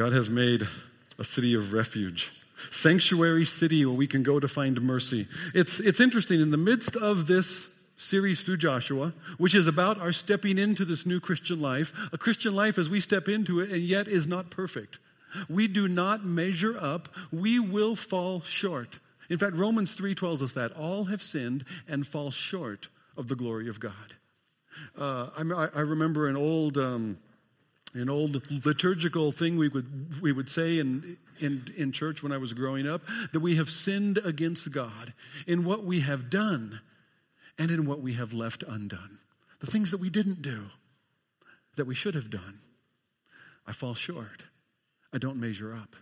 God has made a city of refuge, sanctuary city where we can go to find mercy. It's, it's interesting, in the midst of this series through Joshua, which is about our stepping into this new Christian life, a Christian life as we step into it and yet is not perfect. We do not measure up, we will fall short. In fact, Romans 3 tells us that all have sinned and fall short of the glory of God. Uh, I, I, remember an old, um, an old liturgical thing we would, we would say in, in, in church when I was growing up that we have sinned against God in what we have done and in what we have left undone. The things that we didn't do, that we should have done. I fall short. I don't measure up.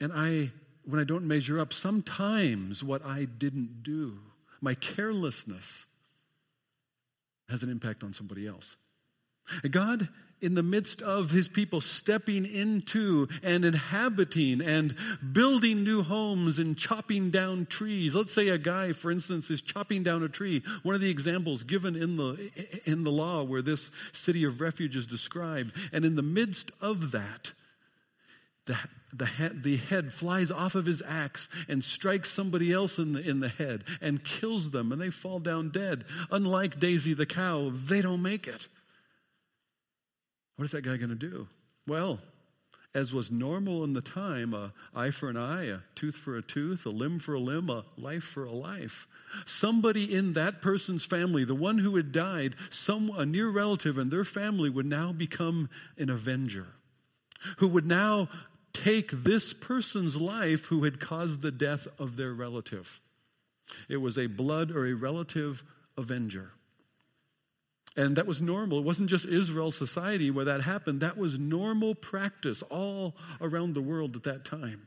And I, when I don't measure up, sometimes what I didn't do, my carelessness, has an impact on somebody else. God, in the midst of his people stepping into and inhabiting and building new homes and chopping down trees. Let's say a guy, for instance, is chopping down a tree. One of the examples given in the, in the law where this city of refuge is described. And in the midst of that, the, the, head, the head flies off of his axe and strikes somebody else in the, in the head and kills them, and they fall down dead. Unlike Daisy the cow, they don't make it. What is that guy going to do? Well, as was normal in the time, a eye for an eye, a tooth for a tooth, a limb for a limb, a life for a life. Somebody in that person's family, the one who had died, some a near relative in their family would now become an avenger, who would now take this person's life who had caused the death of their relative. It was a blood or a relative avenger. And that was normal. It wasn't just Israel society where that happened. That was normal practice all around the world at that time.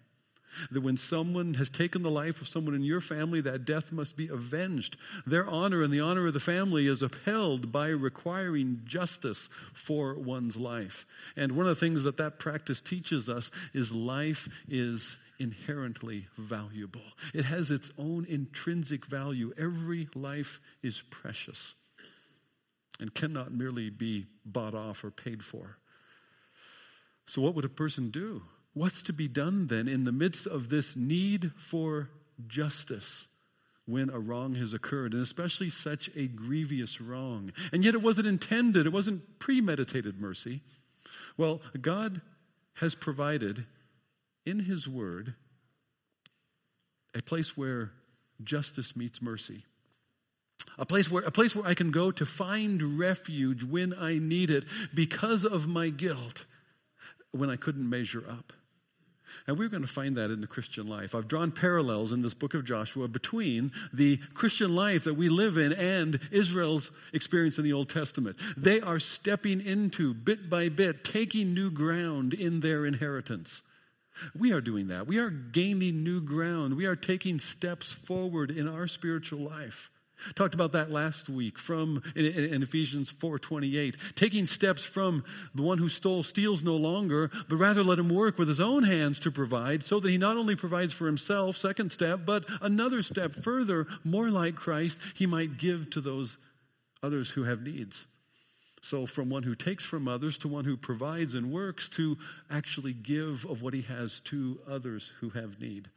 That when someone has taken the life of someone in your family, that death must be avenged. Their honor and the honor of the family is upheld by requiring justice for one's life. And one of the things that that practice teaches us is life is inherently valuable, it has its own intrinsic value. Every life is precious and cannot merely be bought off or paid for. So, what would a person do? What's to be done then in the midst of this need for justice when a wrong has occurred, and especially such a grievous wrong? And yet it wasn't intended, it wasn't premeditated mercy. Well, God has provided in His Word a place where justice meets mercy. A place, where, a place where I can go to find refuge when I need it because of my guilt when I couldn't measure up. And we're going to find that in the Christian life. I've drawn parallels in this book of Joshua between the Christian life that we live in and Israel's experience in the Old Testament. They are stepping into, bit by bit, taking new ground in their inheritance. We are doing that. We are gaining new ground. We are taking steps forward in our spiritual life. Talked about that last week from in, in Ephesians 4:28, taking steps from the one who stole steals no longer, but rather let him work with his own hands to provide, so that he not only provides for himself, second step, but another step further, more like Christ, he might give to those others who have needs. So, from one who takes from others to one who provides and works to actually give of what he has to others who have need.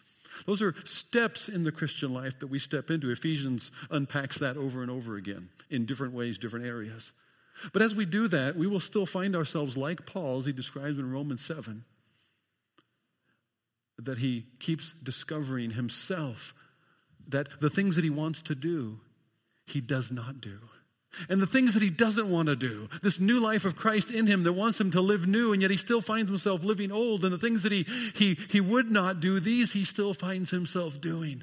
Those are steps in the Christian life that we step into. Ephesians unpacks that over and over again in different ways, different areas. But as we do that, we will still find ourselves like Paul, as he describes in Romans 7, that he keeps discovering himself that the things that he wants to do, he does not do and the things that he doesn't want to do. This new life of Christ in him that wants him to live new, and yet he still finds himself living old. And the things that he, he, he would not do, these he still finds himself doing.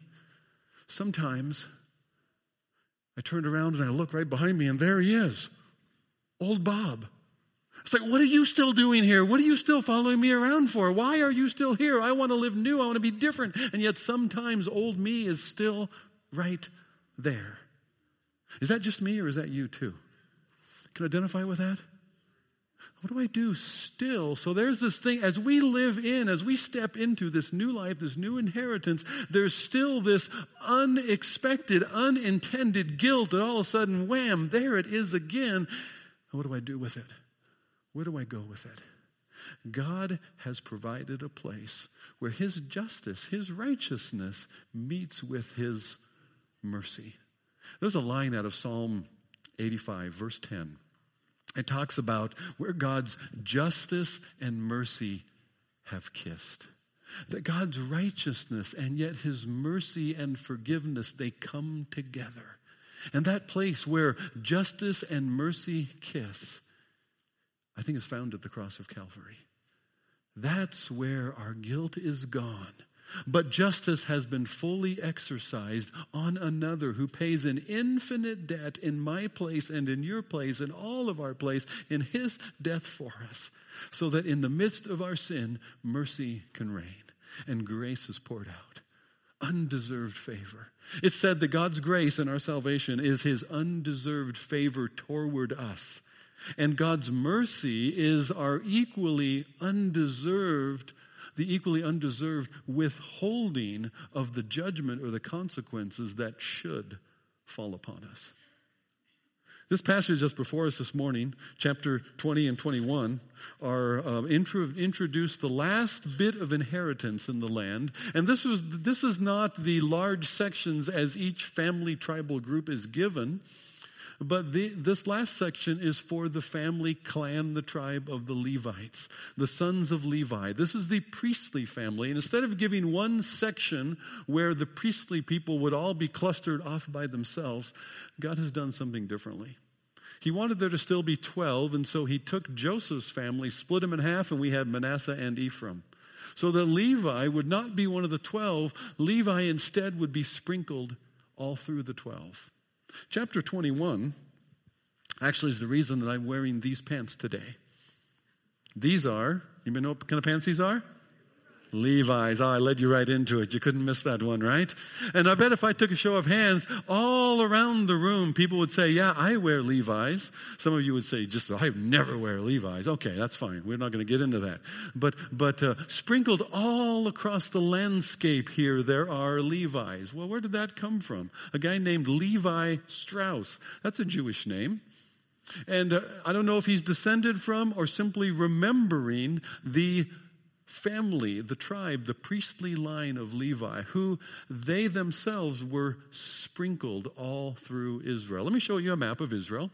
Sometimes I turn around and I look right behind me, and there he is, old Bob. It's like, what are you still doing here? What are you still following me around for? Why are you still here? I want to live new. I want to be different. And yet sometimes old me is still right there. Is that just me or is that you too? Can identify with that? What do I do still? So there's this thing, as we live in, as we step into this new life, this new inheritance, there's still this unexpected, unintended guilt that all of a sudden, wham, there it is again. What do I do with it? Where do I go with it? God has provided a place where His justice, His righteousness meets with His mercy. There's a line out of Psalm 85, verse 10. It talks about where God's justice and mercy have kissed. That God's righteousness and yet his mercy and forgiveness, they come together. And that place where justice and mercy kiss, I think is found at the cross of Calvary. That's where our guilt is gone but justice has been fully exercised on another who pays an infinite debt in my place and in your place, and all of our place, in his death for us, so that in the midst of our sin, mercy can reign and grace is poured out. Undeserved favor. It's said that God's grace in our salvation is his undeserved favor toward us. And God's mercy is our equally undeserved the equally undeserved withholding of the judgment or the consequences that should fall upon us. This passage just before us this morning, chapter 20 and 21, are um, intro, introduced the last bit of inheritance in the land. And this, was, this is not the large sections as each family tribal group is given. But the, this last section is for the family clan, the tribe of the Levites, the sons of Levi. This is the priestly family. And instead of giving one section where the priestly people would all be clustered off by themselves, God has done something differently. He wanted there to still be 12, and so he took Joseph's family, split them in half, and we had Manasseh and Ephraim. So that Levi would not be one of the 12, Levi instead would be sprinkled all through the 12. Chapter 21 actually is the reason that I'm wearing these pants today. These are, you may know what kind of pants these are? Levi's. Oh, I led you right into it. You couldn't miss that one, right? And I bet if I took a show of hands all around the room, people would say, Yeah, I wear Levi's. Some of you would say, Just, I never wear Levi's. Okay, that's fine. We're not going to get into that. But, but uh, sprinkled all across the landscape here, there are Levi's. Well, where did that come from? A guy named Levi Strauss. That's a Jewish name. And uh, I don't know if he's descended from or simply remembering the family, the tribe, the priestly line of Levi, who they themselves were sprinkled all through Israel. Let me show you a map of Israel.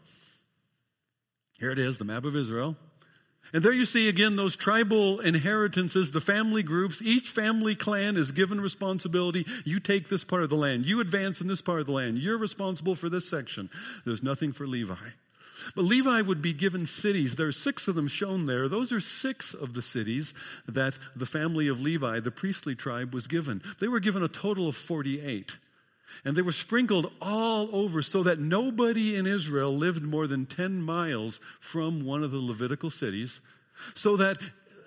Here it is, the map of Israel. And there you see again those tribal inheritances, the family groups. Each family clan is given responsibility. You take this part of the land. You advance in this part of the land. You're responsible for this section. There's nothing for Levi. But Levi would be given cities. There are six of them shown there. Those are six of the cities that the family of Levi, the priestly tribe, was given. They were given a total of 48. And they were sprinkled all over so that nobody in Israel lived more than 10 miles from one of the Levitical cities. So that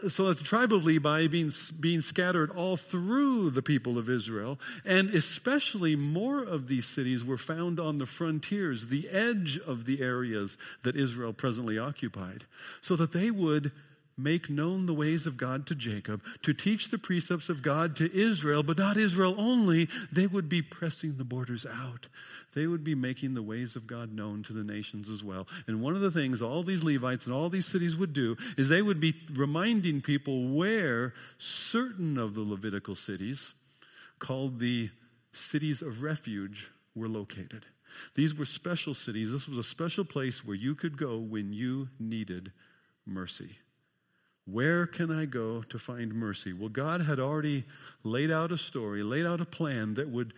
so that the tribe of Levi being, being scattered all through the people of Israel, and especially more of these cities were found on the frontiers, the edge of the areas that Israel presently occupied, so that they would make known the ways of God to Jacob, to teach the precepts of God to Israel, but not Israel only. They would be pressing the borders out. They would be making the ways of God known to the nations as well. And one of the things all these Levites and all these cities would do is they would be reminding people where certain of the Levitical cities, called the cities of refuge, were located. These were special cities. This was a special place where you could go when you needed mercy. Where can I go to find mercy? Well, God had already laid out a story, laid out a plan that would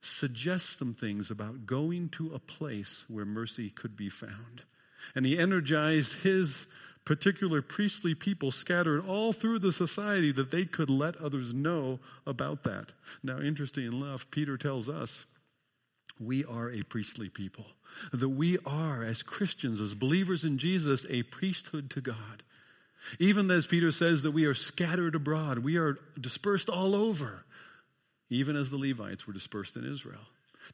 suggest some things about going to a place where mercy could be found. And He energized His particular priestly people scattered all through the society that they could let others know about that. Now, interesting enough, Peter tells us we are a priestly people, that we are, as Christians, as believers in Jesus, a priesthood to God. Even as Peter says that we are scattered abroad, we are dispersed all over, even as the Levites were dispersed in Israel.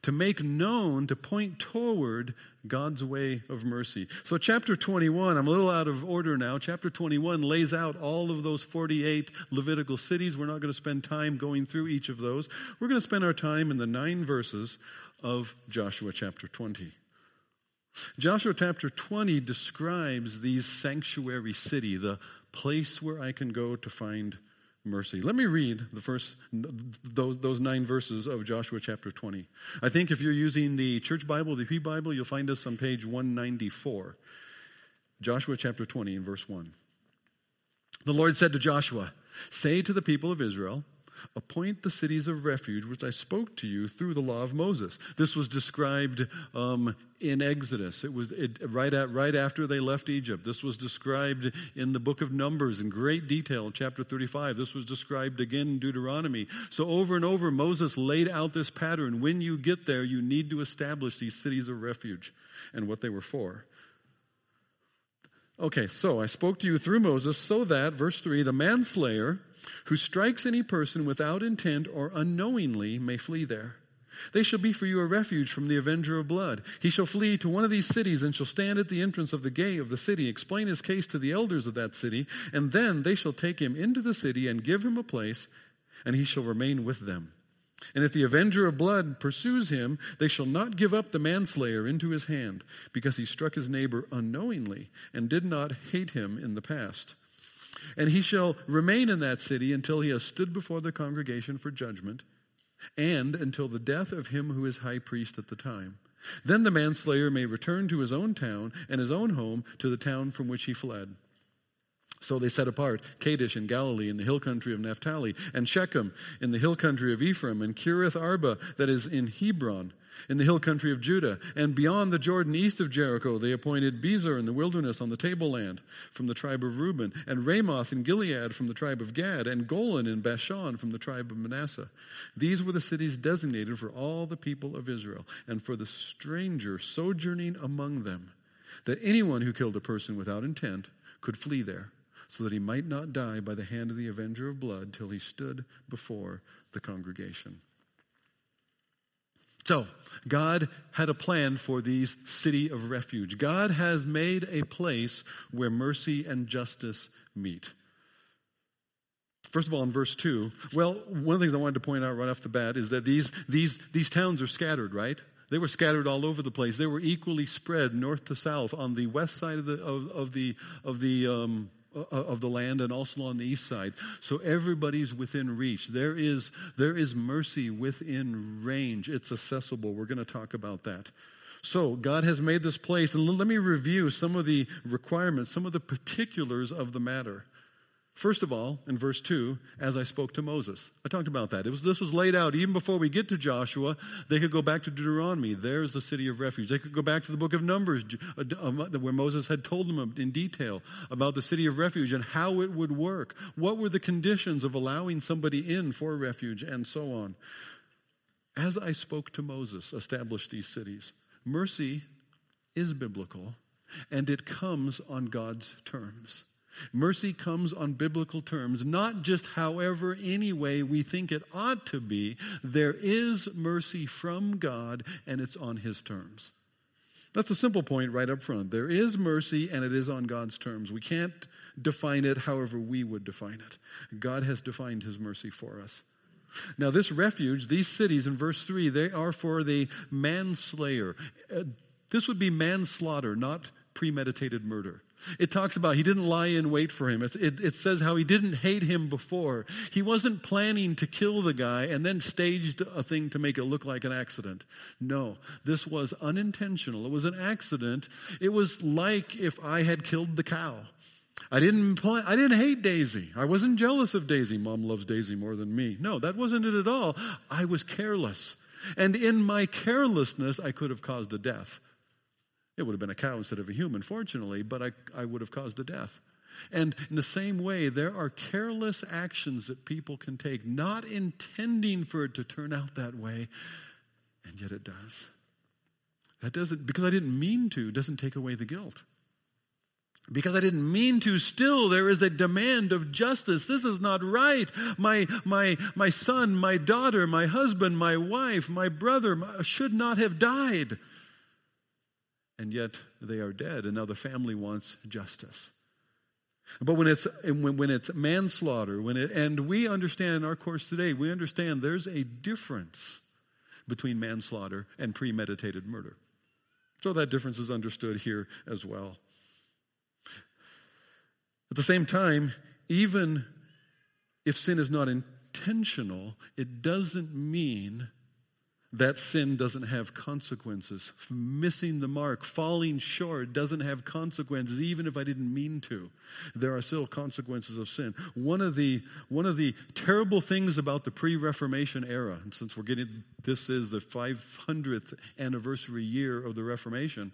To make known, to point toward God's way of mercy. So, chapter 21, I'm a little out of order now. Chapter 21 lays out all of those 48 Levitical cities. We're not going to spend time going through each of those. We're going to spend our time in the nine verses of Joshua chapter 20. Joshua chapter 20 describes these sanctuary city, the place where I can go to find mercy. Let me read the first those, those nine verses of Joshua chapter 20. I think if you're using the church Bible, the P Bible, you'll find us on page 194. Joshua chapter 20 and verse 1. The Lord said to Joshua, Say to the people of Israel, Appoint the cities of refuge which I spoke to you through the law of Moses. This was described um, in Exodus. It was it, right, at, right after they left Egypt. This was described in the book of Numbers in great detail, chapter 35. This was described again in Deuteronomy. So, over and over, Moses laid out this pattern. When you get there, you need to establish these cities of refuge and what they were for. Okay, so I spoke to you through Moses so that, verse 3, the manslayer who strikes any person without intent or unknowingly may flee there. They shall be for you a refuge from the avenger of blood. He shall flee to one of these cities and shall stand at the entrance of the gate of the city, explain his case to the elders of that city, and then they shall take him into the city and give him a place, and he shall remain with them. And if the avenger of blood pursues him, they shall not give up the manslayer into his hand, because he struck his neighbor unknowingly and did not hate him in the past. And he shall remain in that city until he has stood before the congregation for judgment, and until the death of him who is high priest at the time. Then the manslayer may return to his own town and his own home to the town from which he fled. So they set apart Kadesh in Galilee in the hill country of Naphtali, and Shechem in the hill country of Ephraim, and Kiriath Arba, that is in Hebron in the hill country of Judah. And beyond the Jordan, east of Jericho, they appointed Bezer in the wilderness on the tableland from the tribe of Reuben, and Ramoth in Gilead from the tribe of Gad, and Golan in Bashan from the tribe of Manasseh. These were the cities designated for all the people of Israel, and for the stranger sojourning among them, that anyone who killed a person without intent could flee there so that he might not die by the hand of the avenger of blood till he stood before the congregation. So, God had a plan for these city of refuge. God has made a place where mercy and justice meet. First of all, in verse 2, well, one of the things I wanted to point out right off the bat is that these, these, these towns are scattered, right? They were scattered all over the place. They were equally spread north to south on the west side of the, of, of the, of the um, Uh, of the land and also on the east side. So everybody's within reach. There is, there is mercy within range. It's accessible. We're going to talk about that. So God has made this place, and let me review some of the requirements, some of the particulars of the matter. First of all, in verse 2, as I spoke to Moses. I talked about that. Was, this was laid out even before we get to Joshua. They could go back to Deuteronomy. There's the city of refuge. They could go back to the book of Numbers uh, um, where Moses had told them in detail about the city of refuge and how it would work. What were the conditions of allowing somebody in for refuge and so on. As I spoke to Moses, established these cities. Mercy is biblical and it comes on God's terms. Mercy comes on biblical terms, not just however, any way we think it ought to be. There is mercy from God, and it's on His terms. That's a simple point right up front. There is mercy, and it is on God's terms. We can't define it however we would define it. God has defined His mercy for us. Now, this refuge, these cities in verse 3, they are for the manslayer. Uh, this would be manslaughter, not premeditated murder. It talks about he didn't lie in wait for him. It, it, it, says how he didn't hate him before. He wasn't planning to kill the guy and then staged a thing to make it look like an accident. No, this was unintentional. It was an accident. It was like if I had killed the cow. I didn't plan, I didn't hate Daisy. I wasn't jealous of Daisy. Mom loves Daisy more than me. No, that wasn't it at all. I was careless. And in my carelessness, I could have caused a death. It would have been a cow instead of a human, fortunately, but I, I would have caused a death. And in the same way, there are careless actions that people can take, not intending for it to turn out that way, and yet it does. That doesn't, because I didn't mean to, doesn't take away the guilt. Because I didn't mean to, still there is a demand of justice. This is not right. My, my, my son, my daughter, my husband, my wife, my brother should not have died and yet they are dead, and now the family wants justice. But when it's, when, when it's manslaughter, when it, and we understand in our course today, we understand there's a difference between manslaughter and premeditated murder. So that difference is understood here as well. At the same time, even if sin is not intentional, it doesn't mean that sin doesn't have consequences. Missing the mark, falling short doesn't have consequences, even if I didn't mean to. There are still consequences of sin. One of the, one of the terrible things about the pre Reformation era, and since we're getting, this is the 500th anniversary year of the Reformation,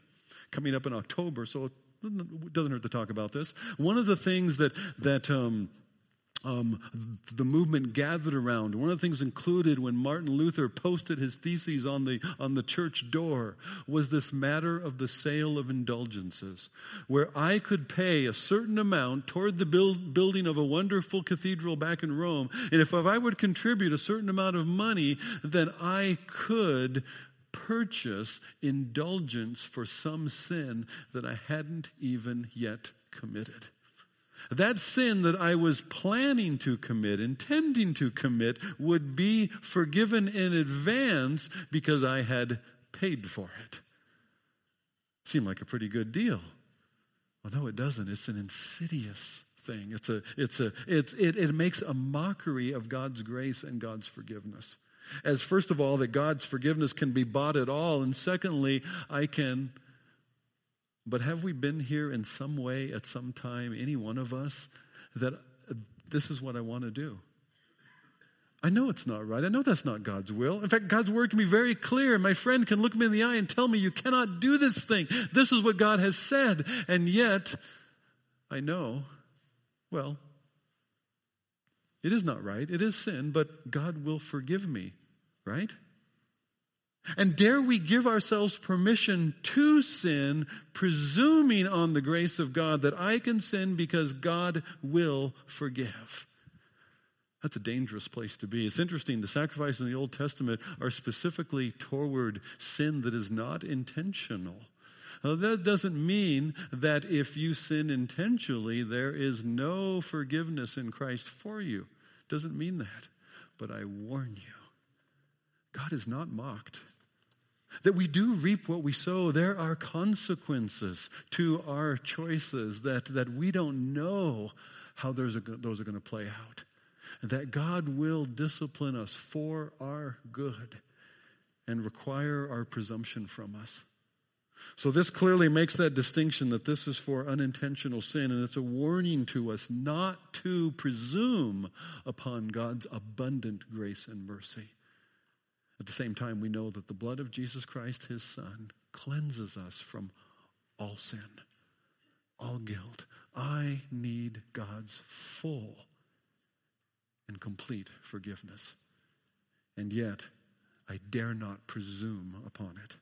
coming up in October, so it doesn't hurt to talk about this. One of the things that, that, um, um, the movement gathered around. One of the things included when Martin Luther posted his theses on the, on the church door was this matter of the sale of indulgences, where I could pay a certain amount toward the build, building of a wonderful cathedral back in Rome. And if, if I would contribute a certain amount of money, then I could purchase indulgence for some sin that I hadn't even yet committed. That sin that I was planning to commit, intending to commit, would be forgiven in advance because I had paid for it. Seemed like a pretty good deal. Well, no, it doesn't. It's an insidious thing. It's a, it's a, it's, it, it makes a mockery of God's grace and God's forgiveness. As first of all, that God's forgiveness can be bought at all, and secondly, I can but have we been here in some way at some time, any one of us, that uh, this is what I want to do? I know it's not right. I know that's not God's will. In fact, God's word can be very clear. My friend can look me in the eye and tell me, You cannot do this thing. This is what God has said. And yet, I know, well, it is not right. It is sin, but God will forgive me, right? And dare we give ourselves permission to sin, presuming on the grace of God that I can sin because God will forgive? That's a dangerous place to be. It's interesting, the sacrifices in the Old Testament are specifically toward sin that is not intentional. Now, that doesn't mean that if you sin intentionally, there is no forgiveness in Christ for you. Doesn't mean that. But I warn you, God is not mocked that we do reap what we sow. There are consequences to our choices that, that we don't know how those are, those are going to play out. And that God will discipline us for our good and require our presumption from us. So, this clearly makes that distinction that this is for unintentional sin, and it's a warning to us not to presume upon God's abundant grace and mercy. At the same time, we know that the blood of Jesus Christ, his Son, cleanses us from all sin, all guilt. I need God's full and complete forgiveness. And yet, I dare not presume upon it.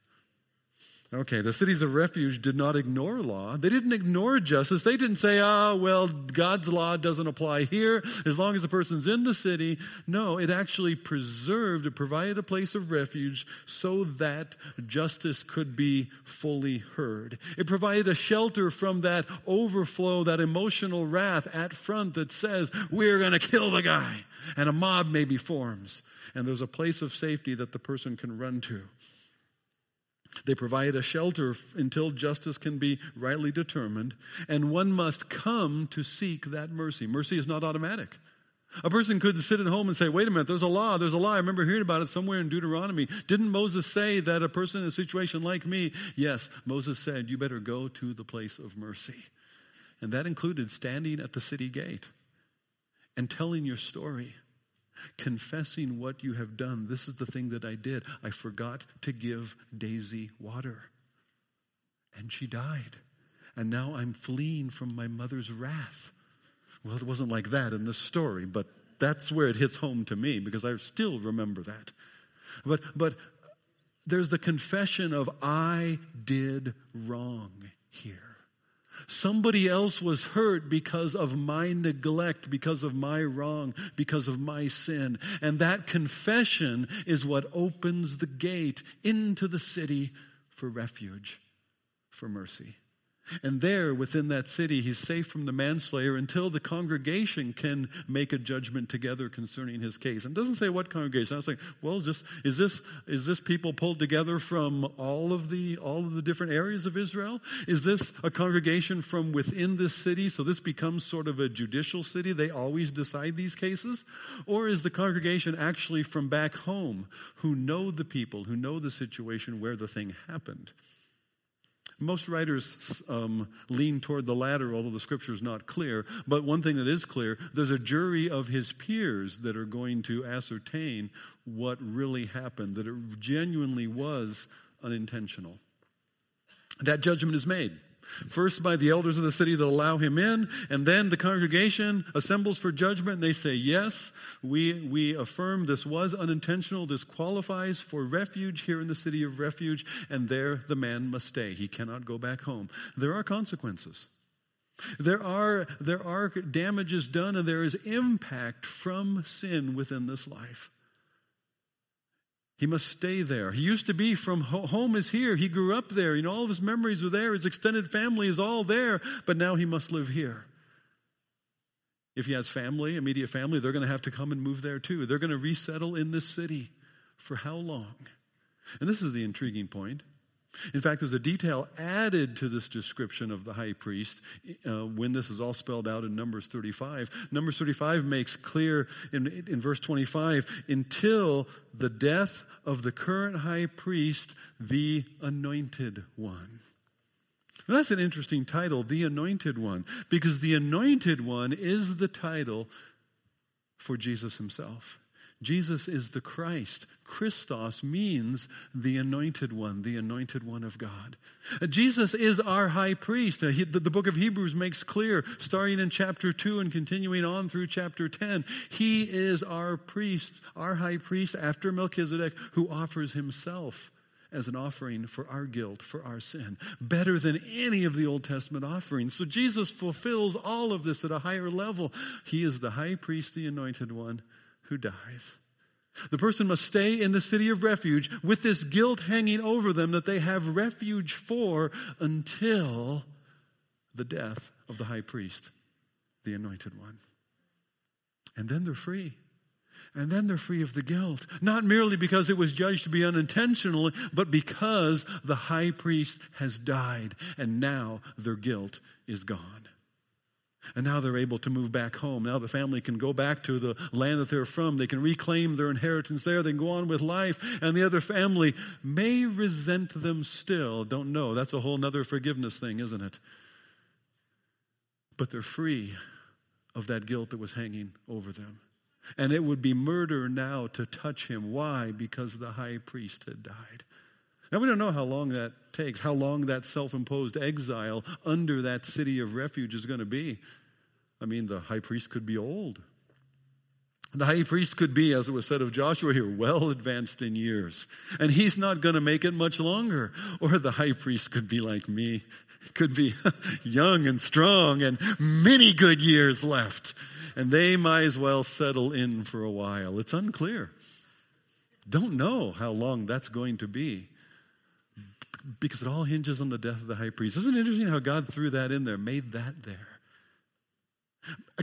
Okay, the cities of refuge did not ignore law. They didn't ignore justice. They didn't say, ah, well, God's law doesn't apply here as long as the person's in the city. No, it actually preserved, it provided a place of refuge so that justice could be fully heard. It provided a shelter from that overflow, that emotional wrath at front that says, we're going to kill the guy. And a mob maybe forms. And there's a place of safety that the person can run to. They provide a shelter until justice can be rightly determined, and one must come to seek that mercy. Mercy is not automatic. A person couldn't sit at home and say, wait a minute, there's a law, there's a law. I remember hearing about it somewhere in Deuteronomy. Didn't Moses say that a person in a situation like me? Yes, Moses said, you better go to the place of mercy. And that included standing at the city gate and telling your story confessing what you have done. This is the thing that I did. I forgot to give Daisy water. And she died. And now I'm fleeing from my mother's wrath. Well, it wasn't like that in the story, but that's where it hits home to me because I still remember that. But, but there's the confession of, I did wrong here. Somebody else was hurt because of my neglect, because of my wrong, because of my sin. And that confession is what opens the gate into the city for refuge, for mercy. And there, within that city, he's safe from the manslayer until the congregation can make a judgment together concerning his case. And doesn't say what congregation. I was like, well, is this, is this, is this people pulled together from all of, the, all of the different areas of Israel? Is this a congregation from within this city? So this becomes sort of a judicial city. They always decide these cases? Or is the congregation actually from back home who know the people, who know the situation where the thing happened? Most writers um, lean toward the latter, although the scripture is not clear. But one thing that is clear there's a jury of his peers that are going to ascertain what really happened, that it genuinely was unintentional. That judgment is made. First by the elders of the city that allow him in, and then the congregation assembles for judgment and they say, Yes, we, we affirm this was unintentional. This qualifies for refuge here in the city of refuge, and there the man must stay. He cannot go back home. There are consequences. There are, there are damages done, and there is impact from sin within this life. He must stay there. He used to be from home is here. He grew up there. You know, all of his memories were there. His extended family is all there, but now he must live here. If he has family, immediate family, they're going to have to come and move there too. They're going to resettle in this city. For how long? And this is the intriguing point. In fact, there's a detail added to this description of the high priest uh, when this is all spelled out in Numbers 35. Numbers 35 makes clear in, in verse 25 until the death of the current high priest, the anointed one. Now, that's an interesting title, the anointed one, because the anointed one is the title for Jesus himself. Jesus is the Christ. Christos means the anointed one, the anointed one of God. Jesus is our high priest. Uh, the book of Hebrews makes clear, starting in chapter 2 and continuing on through chapter 10. He is our priest, our high priest after Melchizedek, who offers himself as an offering for our guilt, for our sin, better than any of the Old Testament offerings. So Jesus fulfills all of this at a higher level. He is the high priest, the anointed one who dies. The person must stay in the city of refuge with this guilt hanging over them that they have refuge for until the death of the high priest, the anointed one. And then they're free. And then they're free of the guilt. Not merely because it was judged to be unintentional, but because the high priest has died and now their guilt is gone. And now they're able to move back home. Now the family can go back to the land that they're from. They can reclaim their inheritance there. They can go on with life. And the other family may resent them still. Don't know. That's a whole other forgiveness thing, isn't it? But they're free of that guilt that was hanging over them. And it would be murder now to touch him. Why? Because the high priest had died. Now, we don't know how long that takes, how long that self imposed exile under that city of refuge is going to be. I mean, the high priest could be old. The high priest could be, as it was said of Joshua here, well advanced in years. And he's not going to make it much longer. Or the high priest could be like me, could be young and strong and many good years left. And they might as well settle in for a while. It's unclear. Don't know how long that's going to be because it all hinges on the death of the high priest. Isn't it interesting how God threw that in there, made that there?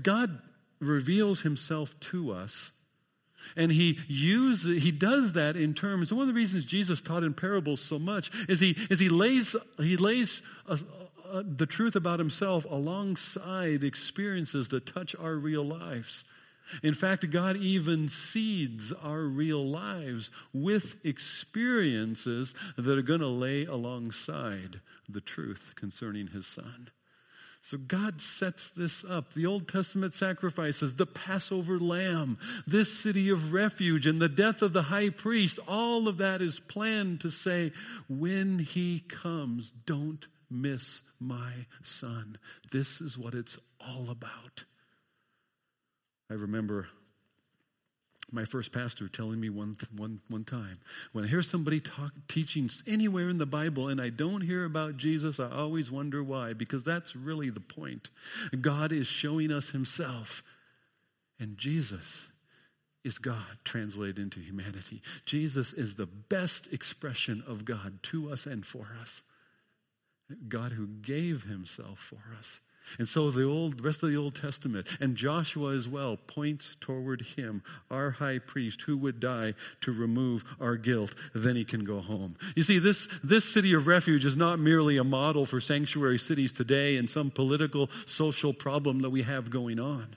God reveals himself to us. And he uses he does that in terms. One of the reasons Jesus taught in parables so much is he is he lays he lays a, a, the truth about himself alongside experiences that touch our real lives. In fact, God even seeds our real lives with experiences that are going to lay alongside the truth concerning His Son. So God sets this up. The Old Testament sacrifices, the Passover lamb, this city of refuge, and the death of the high priest, all of that is planned to say, when he comes, don't miss my son. This is what it's all about. I remember my first pastor telling me one, one, one time when I hear somebody talk, teaching anywhere in the Bible and I don't hear about Jesus, I always wonder why, because that's really the point. God is showing us Himself, and Jesus is God translated into humanity. Jesus is the best expression of God to us and for us. God who gave himself for us. And so the old rest of the Old Testament and Joshua as well points toward him, our high priest who would die to remove our guilt. Then he can go home. You see, this, this city of refuge is not merely a model for sanctuary cities today and some political, social problem that we have going on.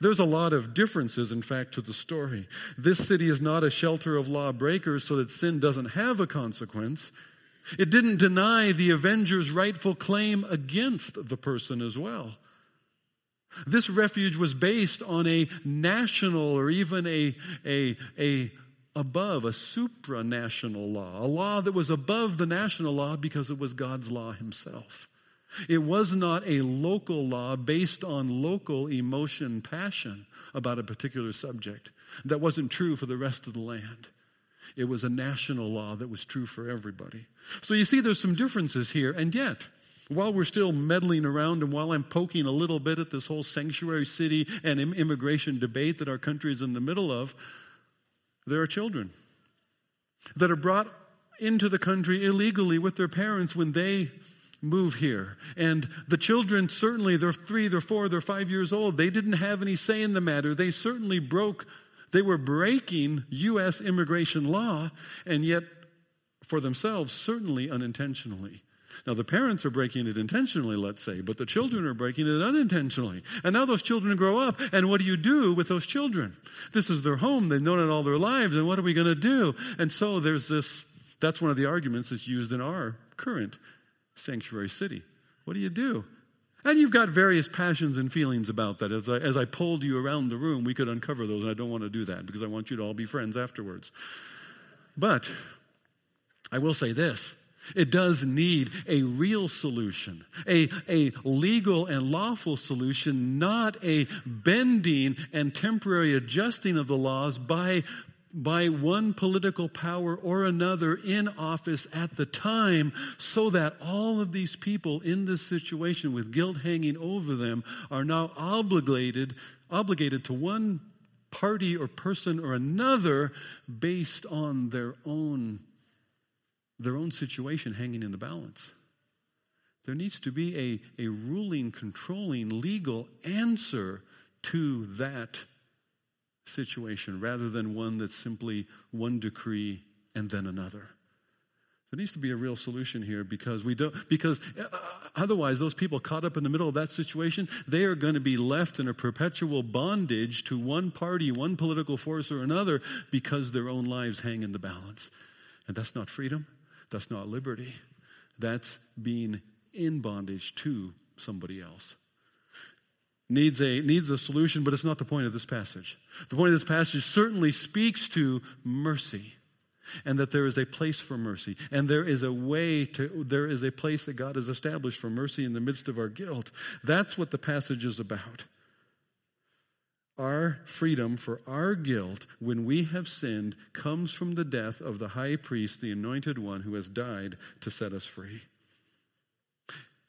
There's a lot of differences, in fact, to the story. This city is not a shelter of lawbreakers so that sin doesn't have a consequence. It didn't deny the avenger's rightful claim against the person as well. This refuge was based on a national or even a, a, a above, a supranational law, a law that was above the national law because it was God's law himself. It was not a local law based on local emotion, passion about a particular subject. That wasn't true for the rest of the land. It was a national law that was true for everybody. So you see, there's some differences here, and yet, while we're still meddling around and while I'm poking a little bit at this whole sanctuary city and immigration debate that our country is in the middle of, there are children that are brought into the country illegally with their parents when they move here. And the children, certainly, they're three, they're four, they're five years old. They didn't have any say in the matter. They certainly broke, they were breaking U.S. immigration law, and yet for themselves, certainly unintentionally. Now, the parents are breaking it intentionally, let's say, but the children are breaking it unintentionally. And now those children grow up, and what do you do with those children? This is their home, they've known it all their lives, and what are we going to do? And so there's this that's one of the arguments that's used in our current sanctuary city. What do you do? And you've got various passions and feelings about that. As I, as I pulled you around the room, we could uncover those, and I don't want to do that because I want you to all be friends afterwards. But I will say this it does need a real solution, a, a legal and lawful solution, not a bending and temporary adjusting of the laws by by one political power or another in office at the time, so that all of these people in this situation with guilt hanging over them are now obligated, obligated to one party or person or another based on their own, their own situation hanging in the balance. There needs to be a, a ruling, controlling, legal answer to that situation rather than one that's simply one decree and then another. There needs to be a real solution here because we don't because uh, otherwise those people caught up in the middle of that situation they are going to be left in a perpetual bondage to one party, one political force or another because their own lives hang in the balance. And that's not freedom, that's not liberty. That's being in bondage to somebody else needs a, needs a solution, but it's not the point of this passage. The point of this passage certainly speaks to mercy and that there is a place for mercy and there is a way to there is a place that god has established for mercy in the midst of our guilt. That's what the passage is about. Our freedom for our guilt when we have sinned comes from the death of the high priest the anointed one who has died to set us free.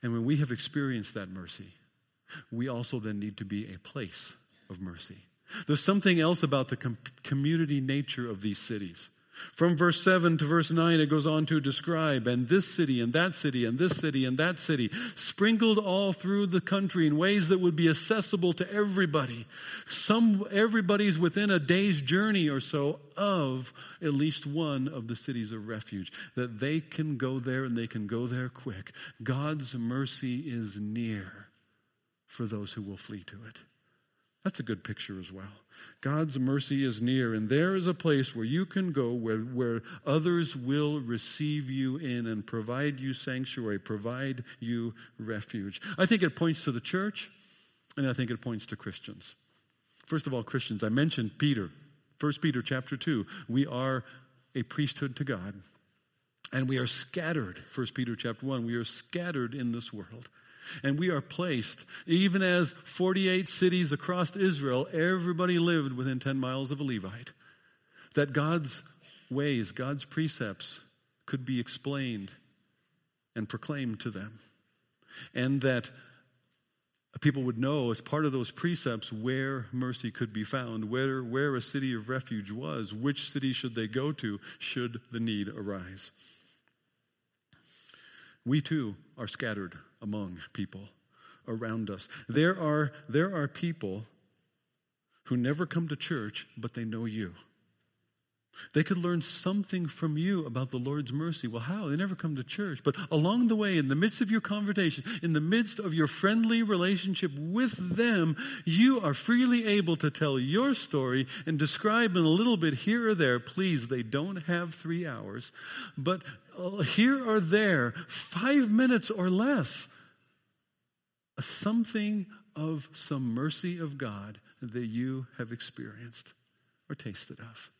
And when we have experienced that mercy we also then need to be a place of mercy. There's something else about the com- community nature of these cities. From verse 7 to verse 9, it goes on to describe, and this city, and that city, and this city, and that city, sprinkled all through the country in ways that would be accessible to everybody. Some, everybody's within a day's journey or so of at least one of the cities of refuge, that they can go there and they can go there quick. God's mercy is near for those who will flee to it. That's a good picture as well. God's mercy is near, and there is a place where you can go where, where others will receive you in and provide you sanctuary, provide you refuge. I think it points to the church, and I think it points to Christians. First of all, Christians. I mentioned Peter. 1 Peter chapter 2. We are a priesthood to God. And we are scattered, 1 Peter chapter 1, we are scattered in this world. And we are placed, even as 48 cities across Israel, everybody lived within 10 miles of a Levite. That God's ways, God's precepts could be explained and proclaimed to them. And that people would know as part of those precepts where mercy could be found, where, where a city of refuge was, which city should they go to should the need arise. we too are scattered among people around us. There are, there are people who never come to church, but they know you. They could learn something from you about the Lord's mercy. Well, how? They never come to church. But along the way, in the midst of your conversation, in the midst of your friendly relationship with them, you are freely able to tell your story and describe in a little bit here or there. Please, they don't have three hours, but uh, here or there, five minutes or less, something of some mercy of God that you have experienced or tasted of.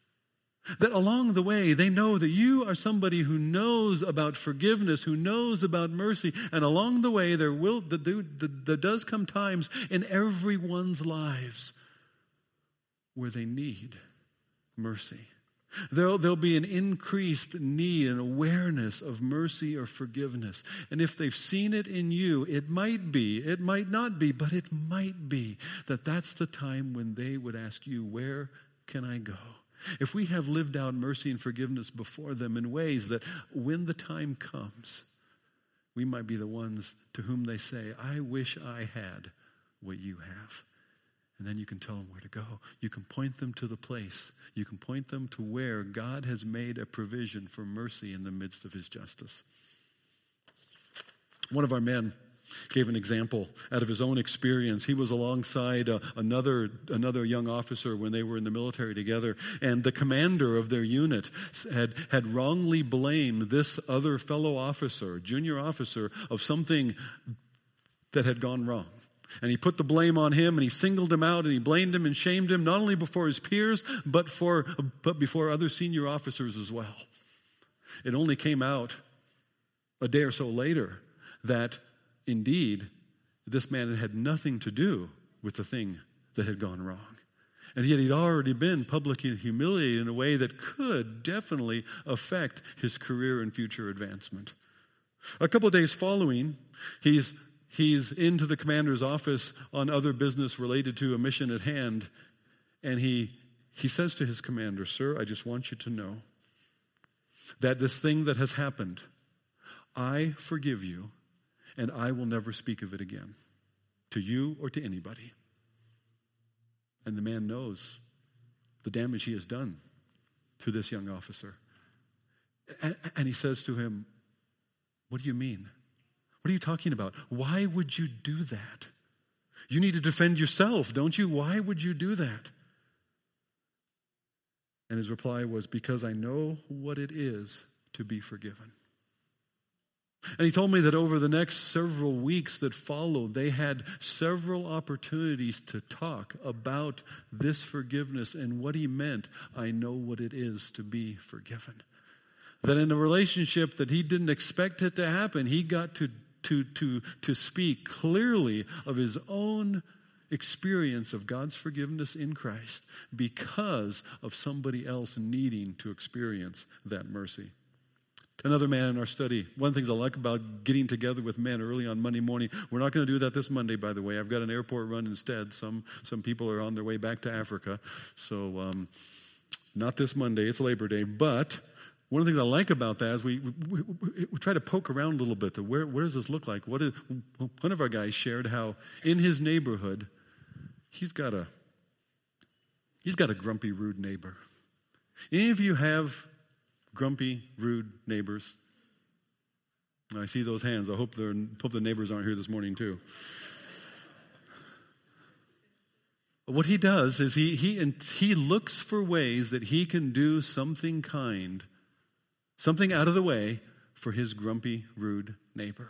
That along the way, they know that you are somebody who knows about forgiveness, who knows about mercy. And along the way, there, will, there does come times in everyone's lives where they need mercy. There'll, there'll be an increased need and awareness of mercy or forgiveness. And if they've seen it in you, it might be, it might not be, but it might be that that's the time when they would ask you, Where can I go? If we have lived out mercy and forgiveness before them in ways that when the time comes, we might be the ones to whom they say, I wish I had what you have. And then you can tell them where to go. You can point them to the place. You can point them to where God has made a provision for mercy in the midst of his justice. One of our men, gave an example out of his own experience. He was alongside uh, another, another young officer when they were in the military together, and the commander of their unit had, had wrongly blamed this other fellow officer, junior officer, of something that had gone wrong. And he put the blame on him and he singled him out and he blamed him and shamed him not only before his peers but for but before other senior officers as well. It only came out a day or so later that Indeed, this man had nothing to do with the thing that had gone wrong. And yet he'd already been publicly humiliated in a way that could definitely affect his career and future advancement. A couple of days following, he's, he's into the commander's office on other business related to a mission at hand, and he, he says to his commander, Sir, I just want you to know that this thing that has happened, I forgive you and I will never speak of it again to you or to anybody. And the man knows the damage he has done to this young officer. And, he says to him, What do you mean? What are you talking about? Why would you do that? You need to defend yourself, don't you? Why would you do that? And his reply was, Because I know what it is to be forgiven. And he told me that over the next several weeks that followed, they had several opportunities to talk about this forgiveness and what he meant. I know what it is to be forgiven. That in a relationship that he didn't expect it to happen, he got to, to, to, to speak clearly of his own experience of God's forgiveness in Christ because of somebody else needing to experience that mercy. Another man in our study. One of the things I like about getting together with men early on Monday morning, we're not going to do that this Monday, by the way. I've got an airport run instead. Some, some people are on their way back to Africa. So, um, not this Monday, it's Labor Day. But one of the things I like about that is we, we, we, we try to poke around a little bit to where, where does this look like? What is, one of our guys shared how in his neighborhood, he's got a, he's got a grumpy, rude neighbor. Any of you have grumpy, rude neighbors. I see those hands. I hope, hope the neighbors aren't here this morning, too. what he does is he, he, he looks for ways that he can do something kind, something out of the way for his grumpy, rude neighbor.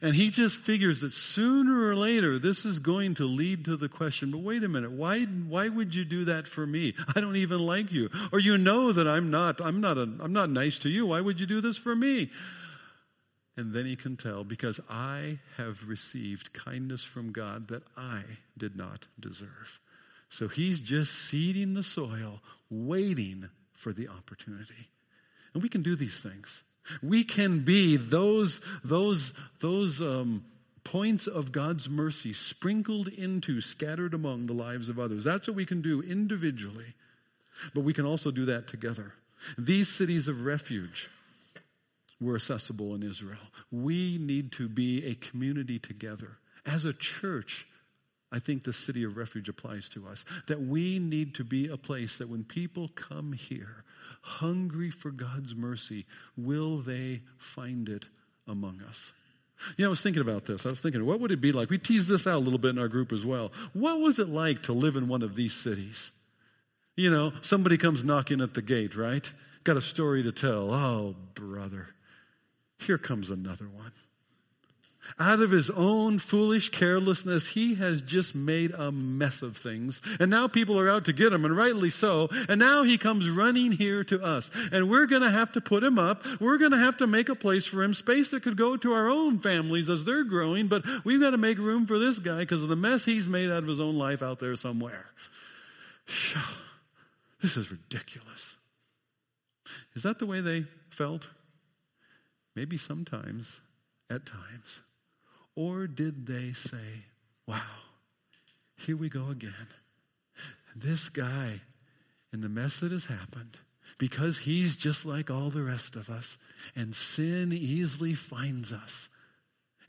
And he just figures that sooner or later this is going to lead to the question, but wait a minute, why, why would you do that for me? I don't even like you. Or you know that I'm not, I'm not, a, I'm not nice to you. Why would you do this for me? And then he can tell, because I have received kindness from God that I did not deserve. So he's just seeding the soil, waiting for the opportunity. And we can do these things. We can be those, those, those um, points of God's mercy sprinkled into, scattered among the lives of others. That's what we can do individually, but we can also do that together. These cities of refuge, were accessible in Israel. We need to be a community together. As a church, I think the city of refuge applies to us. That we need to be a place that when people come here, hungry for God's mercy, will they find it among us? You know, I was thinking about this. I was thinking, what would it be like? We teased this out a little bit in our group as well. What was it like to live in one of these cities? You know, somebody comes knocking at the gate, right? Got a story to tell. Oh, brother, here comes another one. Out of his own foolish carelessness, he has just made a mess of things. And now people are out to get him, and rightly so. And now he comes running here to us. And we're going to have to put him up. We're going to have to make a place for him, space that could go to our own families as they're growing. But we've got to make room for this guy because of the mess he's made out of his own life out there somewhere. This is ridiculous. Is that the way they felt? Maybe sometimes, at times. Or did they say, wow, here we go again? This guy, in the mess that has happened, because he's just like all the rest of us, and sin easily finds us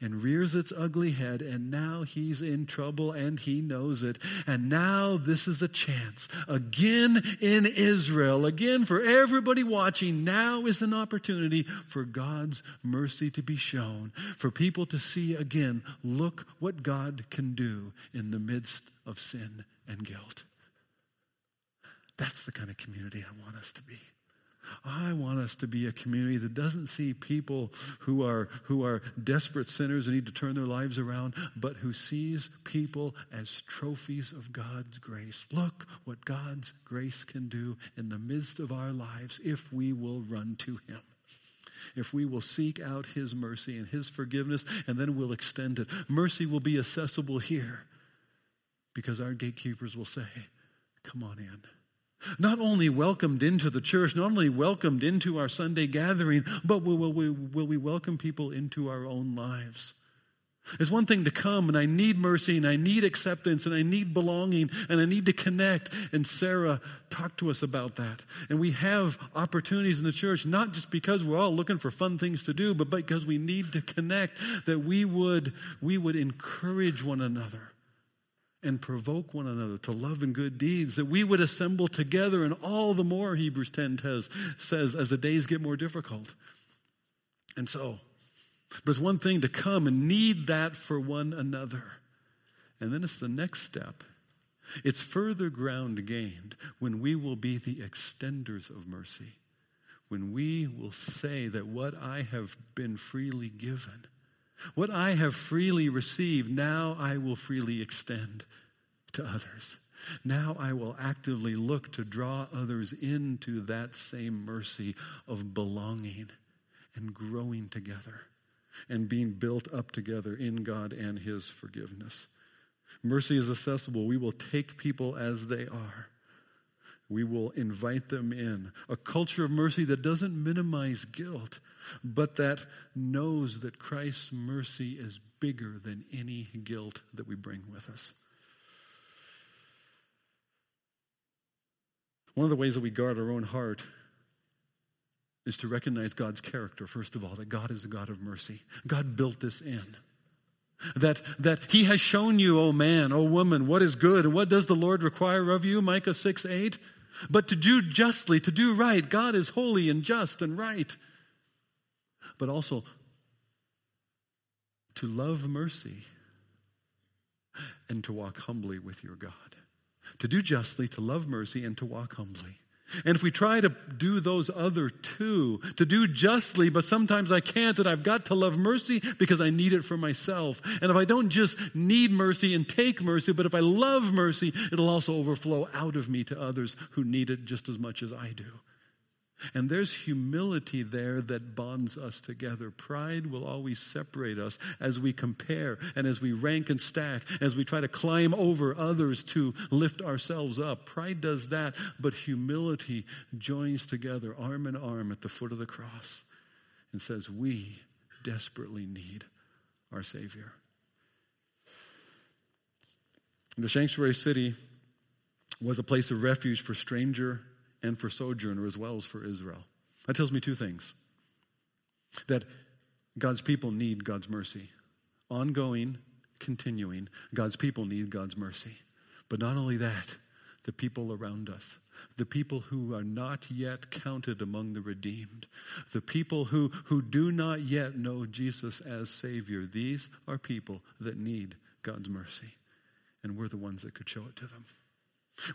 and rears its ugly head, and now he's in trouble and he knows it. And now this is the chance. Again in Israel, again for everybody watching, now is an opportunity for God's mercy to be shown, for people to see again, look what God can do in the midst of sin and guilt. That's the kind of community I want us to be. I want us to be a community that doesn't see people who are, who are desperate sinners and need to turn their lives around, but who sees people as trophies of God's grace. Look what God's grace can do in the midst of our lives if we will run to Him. If we will seek out His mercy and His forgiveness, and then we'll extend it. Mercy will be accessible here because our gatekeepers will say, Come on in not only welcomed into the church, not only welcomed into our Sunday gathering, but will, we, will we welcome people into our own lives? It's one thing to come and I need mercy and I need acceptance and I need belonging and I need to connect. And Sarah talked to us about that. And we have opportunities in the church, not just because we're all looking for fun things to do, but because we need to connect, that we would, we would encourage one another and provoke one another to love and good deeds, that we would assemble together, and all the more, Hebrews 10 says, says as the days get more difficult. And so, but it's one thing to come and need that for one another. And then it's the next step. It's further ground gained when we will be the extenders of mercy, when we will say that what I have been freely given what I have freely received, now I will freely extend to others. Now I will actively look to draw others into that same mercy of belonging and growing together and being built up together in God and His forgiveness. Mercy is accessible. We will take people as they are. We will invite them in. A culture of mercy that doesn't minimize guilt, but that knows that Christ's mercy is bigger than any guilt that we bring with us. One of the ways that we guard our own heart is to recognize God's character, first of all, that God is a God of mercy. God built this in. That, that He has shown you, O oh man, O oh woman, what is good and what does the Lord require of you, Micah 6 8? But to do justly, to do right, God is holy and just and right but also to love mercy and to walk humbly with your God. To do justly, to love mercy, and to walk humbly. And if we try to do those other two, to do justly, but sometimes I can't, and I've got to love mercy because I need it for myself. And if I don't just need mercy and take mercy, but if I love mercy, it'll also overflow out of me to others who need it just as much as I do. And there's humility there that bonds us together. Pride will always separate us as we compare and as we rank and stack, as we try to climb over others to lift ourselves up. Pride does that, but humility joins together, arm in arm, at the foot of the cross and says, We desperately need our Savior. The sanctuary city was a place of refuge for stranger and for sojourner as well as for Israel. That tells me two things. That God's people need God's mercy. Ongoing, continuing, God's people need God's mercy. But not only that, the people around us, the people who are not yet counted among the redeemed, the people who, who do not yet know Jesus as Savior, these are people that need God's mercy. And we're the ones that could show it to them.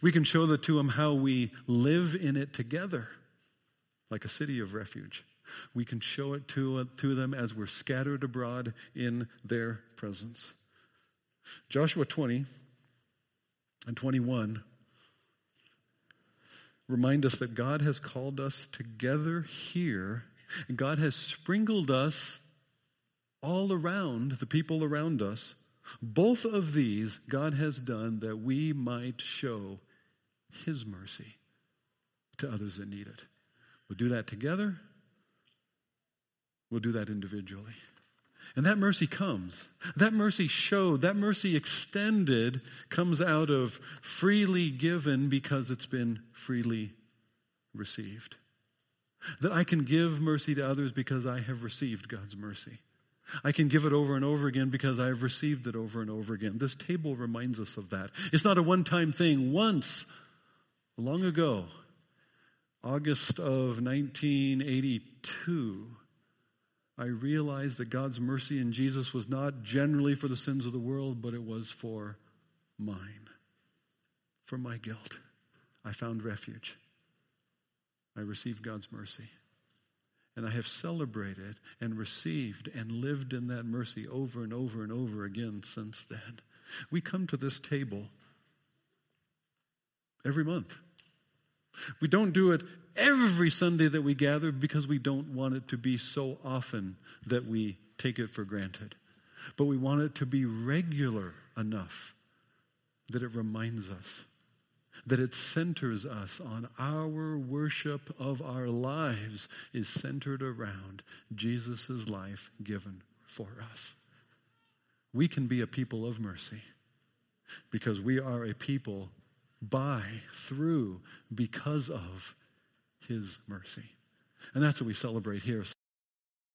We can show that to them how we live in it together, like a city of refuge. We can show it to, to them as we're scattered abroad in their presence. Joshua 20 and 21 remind us that God has called us together here, and God has sprinkled us all around, the people around us. Both of these God has done that we might show His mercy to others that need it. We'll do that together, we'll do that individually. And that mercy comes. That mercy showed, that mercy extended comes out of freely given because it's been freely received. That I can give mercy to others because I have received God's mercy. I can give it over and over again because I have received it over and over again. This table reminds us of that. It's not a one time thing. Once, long ago, August of 1982, I realized that God's mercy in Jesus was not generally for the sins of the world, but it was for mine, for my guilt. I found refuge. I received God's mercy. And I have celebrated and received and lived in that mercy over and over and over again since then. We come to this table every month. We don't do it every Sunday that we gather because we don't want it to be so often that we take it for granted. But we want it to be regular enough that it reminds us, that it centers us on our worship of our lives is centered around Jesus' life given for us. We can be a people of mercy because we are a people by, through, because of his mercy. And that's what we celebrate here.